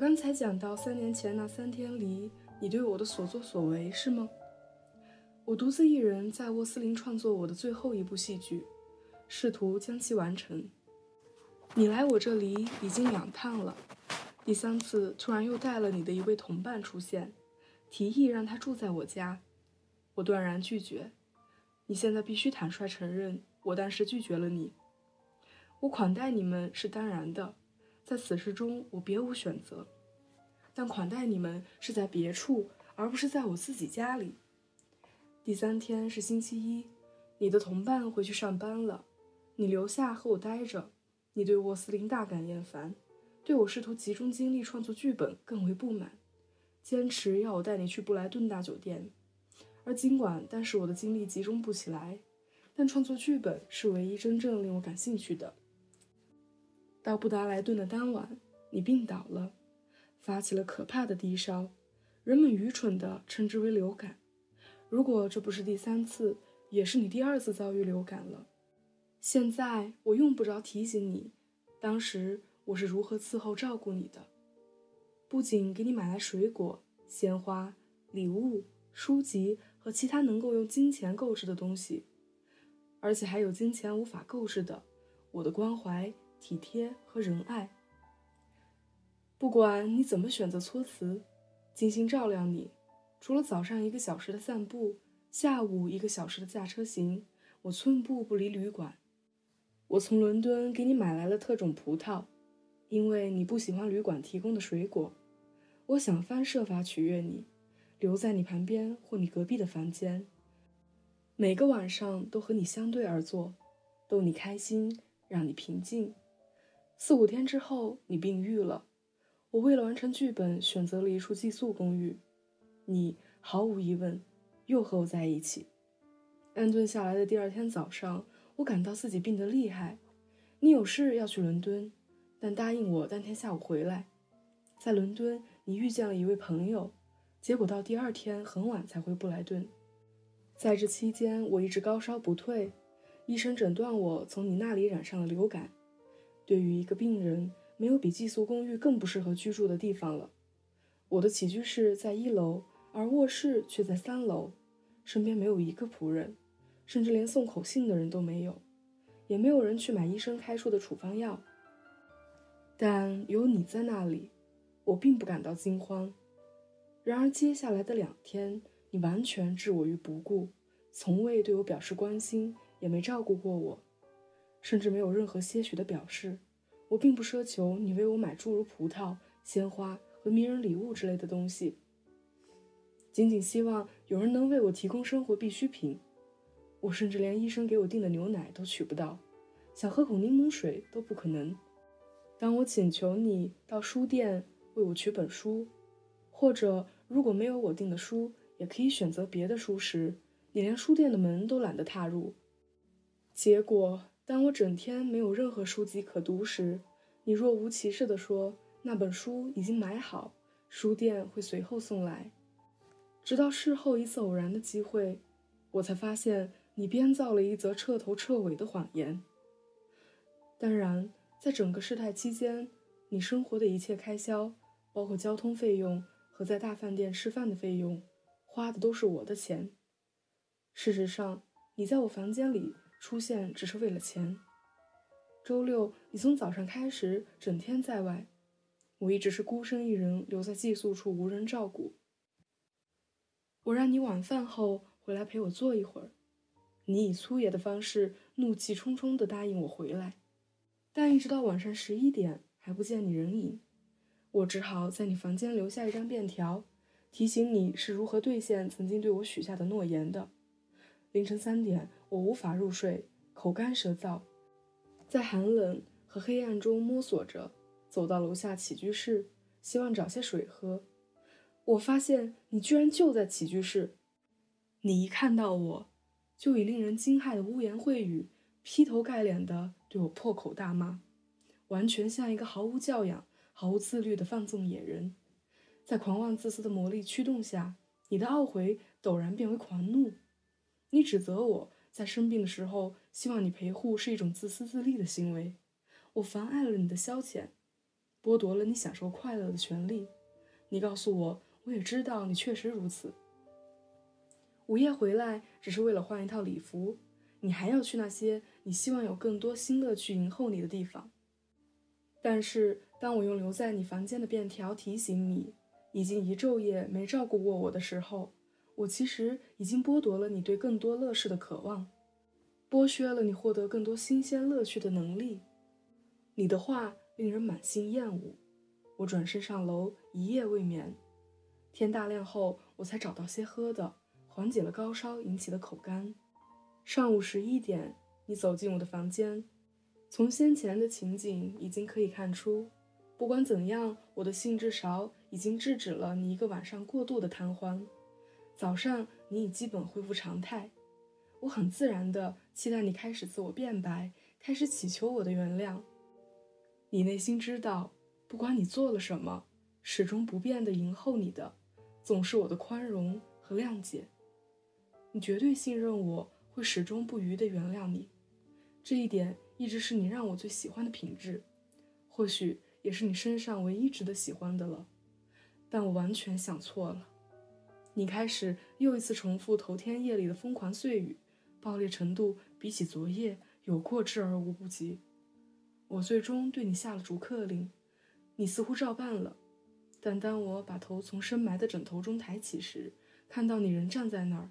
刚才讲到三年前那三天里，你对我的所作所为是吗？我独自一人在沃斯林创作我的最后一部戏剧，试图将其完成。你来我这里已经两趟了，第三次突然又带了你的一位同伴出现，提议让他住在我家，我断然拒绝。你现在必须坦率承认，我当时拒绝了你。我款待你们是当然的，在此事中我别无选择，但款待你们是在别处，而不是在我自己家里。第三天是星期一，你的同伴回去上班了，你留下和我待着。你对沃斯林大感厌烦，对我试图集中精力创作剧本更为不满，坚持要我带你去布莱顿大酒店。而尽管当时我的精力集中不起来，但创作剧本是唯一真正令我感兴趣的。到布达莱顿的当晚，你病倒了，发起了可怕的低烧，人们愚蠢地称之为流感。如果这不是第三次，也是你第二次遭遇流感了。现在我用不着提醒你，当时我是如何伺候照顾你的，不仅给你买来水果、鲜花、礼物、书籍和其他能够用金钱购置的东西，而且还有金钱无法购置的我的关怀。体贴和仁爱，不管你怎么选择措辞，精心照料你。除了早上一个小时的散步，下午一个小时的驾车行，我寸步不离旅馆。我从伦敦给你买来了特种葡萄，因为你不喜欢旅馆提供的水果。我想方设法取悦你，留在你旁边或你隔壁的房间，每个晚上都和你相对而坐，逗你开心，让你平静。四五天之后，你病愈了。我为了完成剧本，选择了一处寄宿公寓。你毫无疑问又和我在一起。安顿下来的第二天早上，我感到自己病得厉害。你有事要去伦敦，但答应我当天下午回来。在伦敦，你遇见了一位朋友，结果到第二天很晚才回布莱顿。在这期间，我一直高烧不退，医生诊断我从你那里染上了流感。对于一个病人，没有比寄宿公寓更不适合居住的地方了。我的起居室在一楼，而卧室却在三楼。身边没有一个仆人，甚至连送口信的人都没有，也没有人去买医生开出的处方药。但有你在那里，我并不感到惊慌。然而接下来的两天，你完全置我于不顾，从未对我表示关心，也没照顾过我。甚至没有任何些许的表示。我并不奢求你为我买诸如葡萄、鲜花和迷人礼物之类的东西，仅仅希望有人能为我提供生活必需品。我甚至连医生给我订的牛奶都取不到，想喝口柠檬水都不可能。当我请求你到书店为我取本书，或者如果没有我订的书，也可以选择别的书时，你连书店的门都懒得踏入。结果。当我整天没有任何书籍可读时，你若无其事地说那本书已经买好，书店会随后送来。直到事后一次偶然的机会，我才发现你编造了一则彻头彻尾的谎言。当然，在整个事态期间，你生活的一切开销，包括交通费用和在大饭店吃饭的费用，花的都是我的钱。事实上，你在我房间里。出现只是为了钱。周六，你从早上开始整天在外，我一直是孤身一人留在寄宿处，无人照顾。我让你晚饭后回来陪我坐一会儿，你以粗野的方式，怒气冲冲地答应我回来，但一直到晚上十一点还不见你人影，我只好在你房间留下一张便条，提醒你是如何兑现曾经对我许下的诺言的。凌晨三点。我无法入睡，口干舌燥，在寒冷和黑暗中摸索着，走到楼下起居室，希望找些水喝。我发现你居然就在起居室。你一看到我，就以令人惊骇的污言秽语，劈头盖脸的对我破口大骂，完全像一个毫无教养、毫无自律的放纵野人。在狂妄自私的魔力驱动下，你的懊悔陡然变为狂怒。你指责我。在生病的时候，希望你陪护是一种自私自利的行为。我妨碍了你的消遣，剥夺了你享受快乐的权利。你告诉我，我也知道你确实如此。午夜回来只是为了换一套礼服，你还要去那些你希望有更多新乐趣迎候你的地方。但是，当我用留在你房间的便条提醒你，已经一昼夜没照顾过我的时候，我其实已经剥夺了你对更多乐事的渴望，剥削了你获得更多新鲜乐趣的能力。你的话令人满心厌恶。我转身上楼，一夜未眠。天大亮后，我才找到些喝的，缓解了高烧引起的口干。上午十一点，你走进我的房间。从先前的情景已经可以看出，不管怎样，我的兴致勺已经制止了你一个晚上过度的贪欢。早上你已基本恢复常态，我很自然地期待你开始自我辩白，开始祈求我的原谅。你内心知道，不管你做了什么，始终不变的迎候你的，总是我的宽容和谅解。你绝对信任我会始终不渝地原谅你，这一点。一直是你让我最喜欢的品质，或许也是你身上唯一值得喜欢的了。但我完全想错了。你开始又一次重复头天夜里的疯狂碎语，爆裂程度比起昨夜有过之而无不及。我最终对你下了逐客令，你似乎照办了。但当我把头从深埋的枕头中抬起时，看到你仍站在那儿，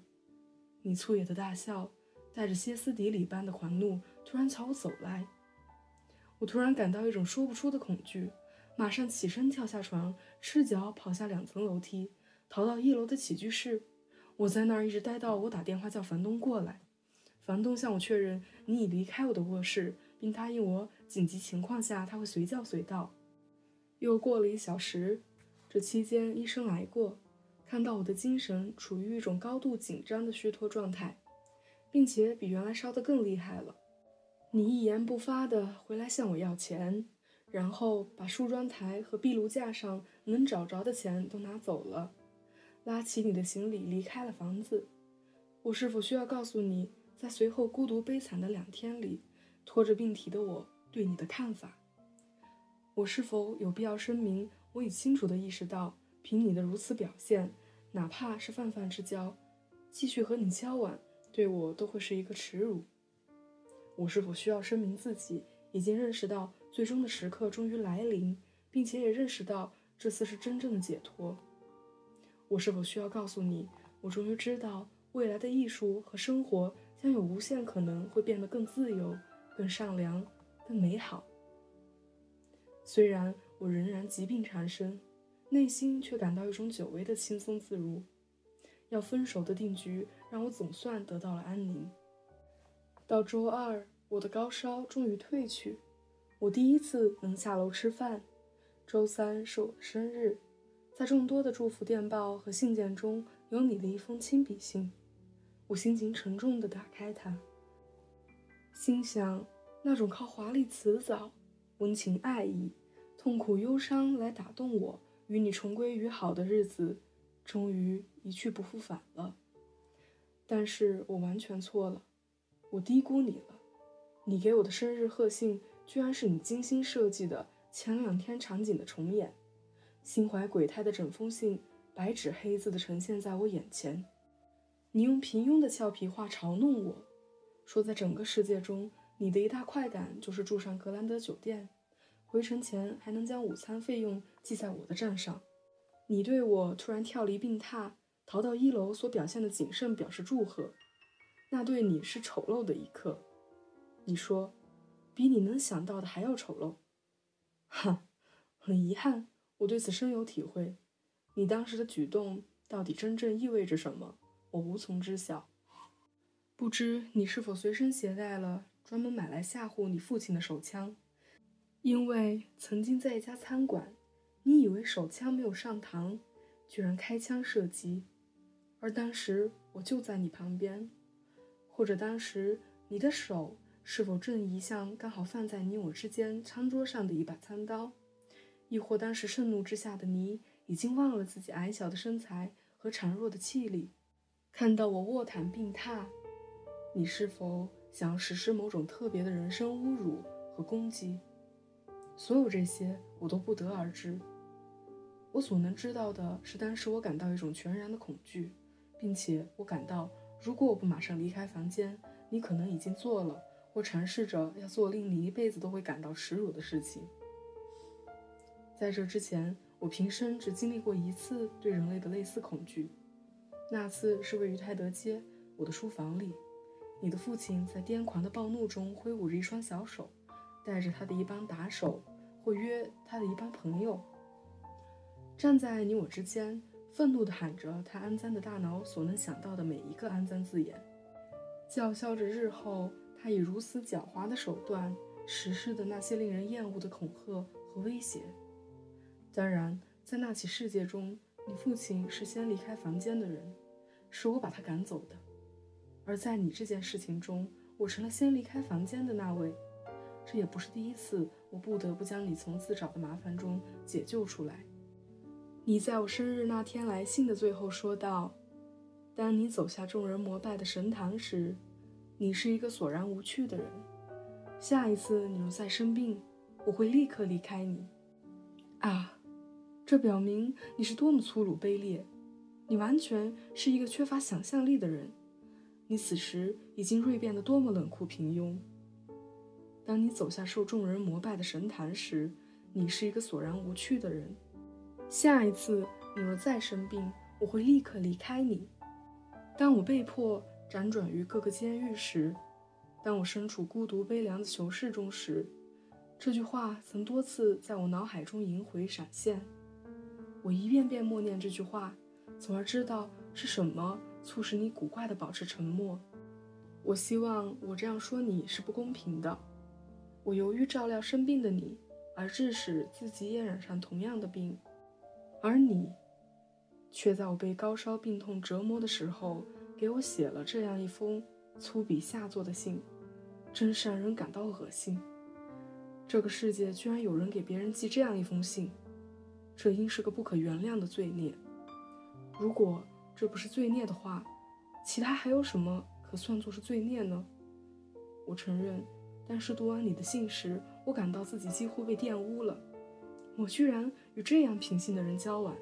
你粗野的大笑。带着歇斯底里般的狂怒，突然朝我走来。我突然感到一种说不出的恐惧，马上起身跳下床，赤脚跑下两层楼梯，逃到一楼的起居室。我在那儿一直待到我打电话叫房东过来。房东向我确认你已离开我的卧室，并答应我紧急情况下他会随叫随到。又过了一小时，这期间医生来过，看到我的精神处于一种高度紧张的虚脱状态。并且比原来烧得更厉害了。你一言不发地回来向我要钱，然后把梳妆台和壁炉架上能找着的钱都拿走了，拉起你的行李离开了房子。我是否需要告诉你，在随后孤独悲惨的两天里，拖着病体的我对你的看法？我是否有必要声明，我已清楚地意识到，凭你的如此表现，哪怕是泛泛之交，继续和你交往。对我都会是一个耻辱。我是否需要声明自己已经认识到最终的时刻终于来临，并且也认识到这次是真正的解脱？我是否需要告诉你，我终于知道未来的艺术和生活将有无限可能会变得更自由、更善良、更美好？虽然我仍然疾病缠身，内心却感到一种久违的轻松自如。要分手的定局让我总算得到了安宁。到周二，我的高烧终于退去，我第一次能下楼吃饭。周三是我的生日，在众多的祝福电报和信件中有你的一封亲笔信。我心情沉重地打开它，心想：那种靠华丽辞藻、温情爱意、痛苦忧伤来打动我与你重归于好的日子。终于一去不复返了，但是我完全错了，我低估你了。你给我的生日贺信，居然是你精心设计的前两天场景的重演，心怀鬼胎的整封信，白纸黑字的呈现在我眼前。你用平庸的俏皮话嘲弄我，说在整个世界中，你的一大快感就是住上格兰德酒店，回程前还能将午餐费用记在我的账上。你对我突然跳离病榻，逃到一楼所表现的谨慎表示祝贺，那对你是丑陋的一刻。你说，比你能想到的还要丑陋。哈，很遗憾，我对此深有体会。你当时的举动到底真正意味着什么，我无从知晓。不知你是否随身携带了专门买来吓唬你父亲的手枪，因为曾经在一家餐馆。你以为手枪没有上膛，居然开枪射击，而当时我就在你旁边，或者当时你的手是否正移向刚好放在你我之间餐桌上的一把餐刀，亦或当时盛怒之下的你已经忘了自己矮小的身材和孱弱的气力，看到我卧躺病榻，你是否想要实施某种特别的人身侮辱和攻击？所有这些我都不得而知。我所能知道的是，当时我感到一种全然的恐惧，并且我感到，如果我不马上离开房间，你可能已经做了或尝试着要做令你一辈子都会感到耻辱的事情。在这之前，我平生只经历过一次对人类的类似恐惧，那次是位于泰德街我的书房里，你的父亲在癫狂的暴怒中挥舞着一双小手，带着他的一帮打手，或约他的一帮朋友。站在你我之间，愤怒地喊着他安脏的大脑所能想到的每一个安脏字眼，叫嚣着日后他以如此狡猾的手段实施的那些令人厌恶的恐吓和威胁。当然，在那起事件中，你父亲是先离开房间的人，是我把他赶走的；而在你这件事情中，我成了先离开房间的那位。这也不是第一次，我不得不将你从自找的麻烦中解救出来。你在我生日那天来信的最后说道：“当你走下众人膜拜的神堂时，你是一个索然无趣的人。下一次你若再生病，我会立刻离开你。”啊，这表明你是多么粗鲁卑劣！你完全是一个缺乏想象力的人。你此时已经锐变得多么冷酷平庸！当你走下受众人膜拜的神坛时，你是一个索然无趣的人。下一次你若再生病，我会立刻离开你。当我被迫辗转于各个监狱时，当我身处孤独悲凉的囚室中时，这句话曾多次在我脑海中萦回闪现。我一遍遍默念这句话，从而知道是什么促使你古怪地保持沉默。我希望我这样说你是不公平的。我由于照料生病的你，而致使自己也染上同样的病。而你，却在我被高烧病痛折磨的时候，给我写了这样一封粗鄙下作的信，真是让人感到恶心。这个世界居然有人给别人寄这样一封信，这应是个不可原谅的罪孽。如果这不是罪孽的话，其他还有什么可算作是罪孽呢？我承认，但是读完你的信时，我感到自己几乎被玷污了。我居然与这样品性的人交往，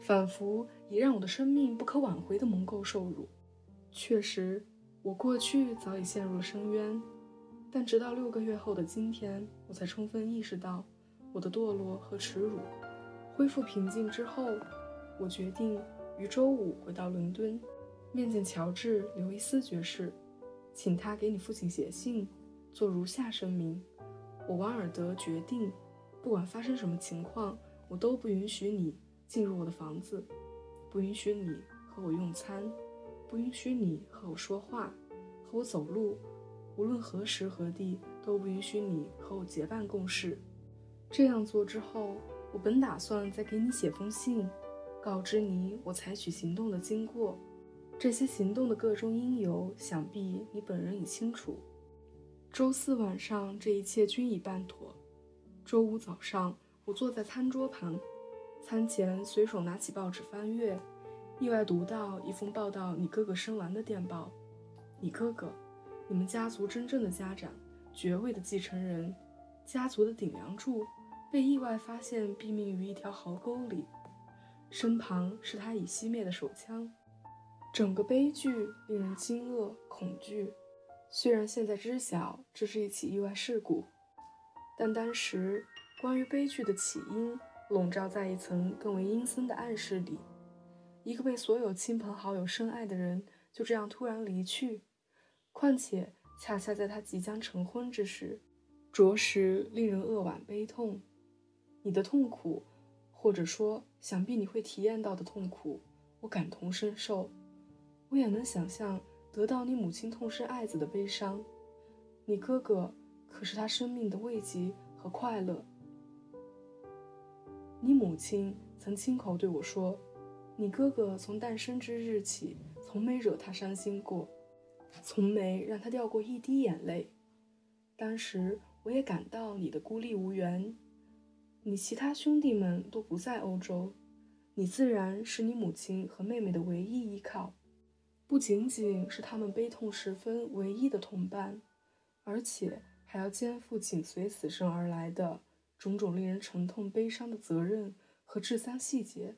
仿佛已让我的生命不可挽回的蒙垢受辱。确实，我过去早已陷入了深渊，但直到六个月后的今天，我才充分意识到我的堕落和耻辱。恢复平静之后，我决定于周五回到伦敦，面见乔治·刘易斯爵士，请他给你父亲写信，做如下声明：我王尔德决定。不管发生什么情况，我都不允许你进入我的房子，不允许你和我用餐，不允许你和我说话，和我走路，无论何时何地都不允许你和我结伴共事。这样做之后，我本打算再给你写封信，告知你我采取行动的经过。这些行动的各种因由，想必你本人已清楚。周四晚上，这一切均已办妥。周五早上，我坐在餐桌旁，餐前随手拿起报纸翻阅，意外读到一封报道你哥哥身亡的电报。你哥哥，你们家族真正的家长，爵位的继承人，家族的顶梁柱，被意外发现毙命于一条壕沟里，身旁是他已熄灭的手枪。整个悲剧令人惊愕恐惧。虽然现在知晓这是一起意外事故。但当时，关于悲剧的起因笼罩在一层更为阴森的暗示里。一个被所有亲朋好友深爱的人就这样突然离去，况且恰恰在他即将成婚之时，着实令人扼腕悲痛。你的痛苦，或者说想必你会体验到的痛苦，我感同身受。我也能想象得到你母亲痛失爱子的悲伤。你哥哥。可是他生命的慰藉和快乐。你母亲曾亲口对我说：“你哥哥从诞生之日起，从没惹他伤心过，从没让他掉过一滴眼泪。”当时我也感到你的孤立无援，你其他兄弟们都不在欧洲，你自然是你母亲和妹妹的唯一依靠，不仅仅是他们悲痛时分唯一的同伴，而且。还要肩负紧随死神而来的种种令人沉痛悲伤的责任和至丧细节。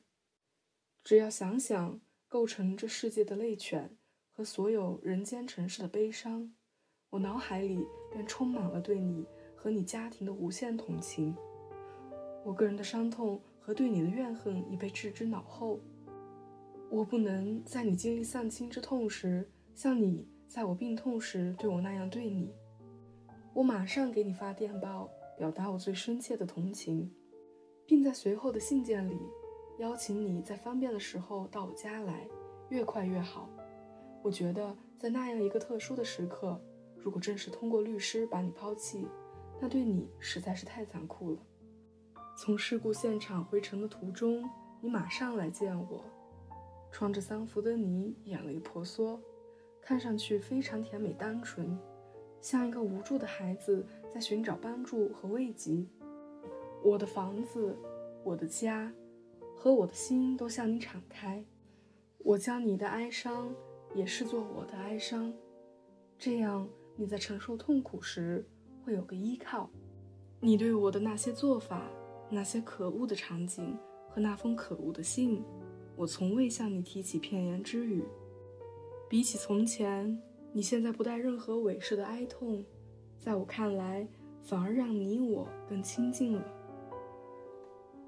只要想想构成这世界的泪犬和所有人间城市的悲伤，我脑海里便充满了对你和你家庭的无限同情。我个人的伤痛和对你的怨恨已被置之脑后。我不能在你经历丧亲之痛时，像你在我病痛时对我那样对你。我马上给你发电报，表达我最深切的同情，并在随后的信件里邀请你在方便的时候到我家来，越快越好。我觉得在那样一个特殊的时刻，如果正是通过律师把你抛弃，那对你实在是太残酷了。从事故现场回程的途中，你马上来见我。穿着丧服的你眼泪婆娑，看上去非常甜美单纯，像一个无助的孩子在寻找帮助和慰藉。我的房子，我的家，和我的心都向你敞开。我将你的哀伤也视作我的哀伤，这样你在承受痛苦时会有个依靠。你对我的那些做法，那些可恶的场景和那封可恶的信。我从未向你提起片言之语。比起从前，你现在不带任何伪饰的哀痛，在我看来，反而让你我更亲近了。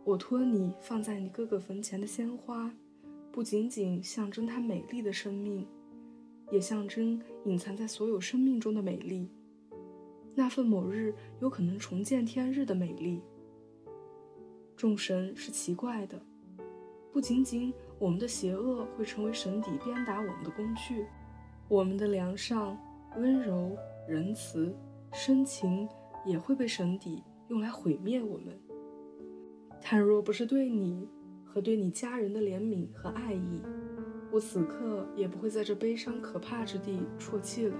我托你放在你哥哥坟前的鲜花，不仅仅象征他美丽的生命，也象征隐藏在所有生命中的美丽。那份某日有可能重见天日的美丽。众神是奇怪的。不仅仅我们的邪恶会成为神邸鞭打我们的工具，我们的良善、温柔、仁慈、深情也会被神邸用来毁灭我们。倘若不是对你和对你家人的怜悯和爱意，我此刻也不会在这悲伤可怕之地啜泣了。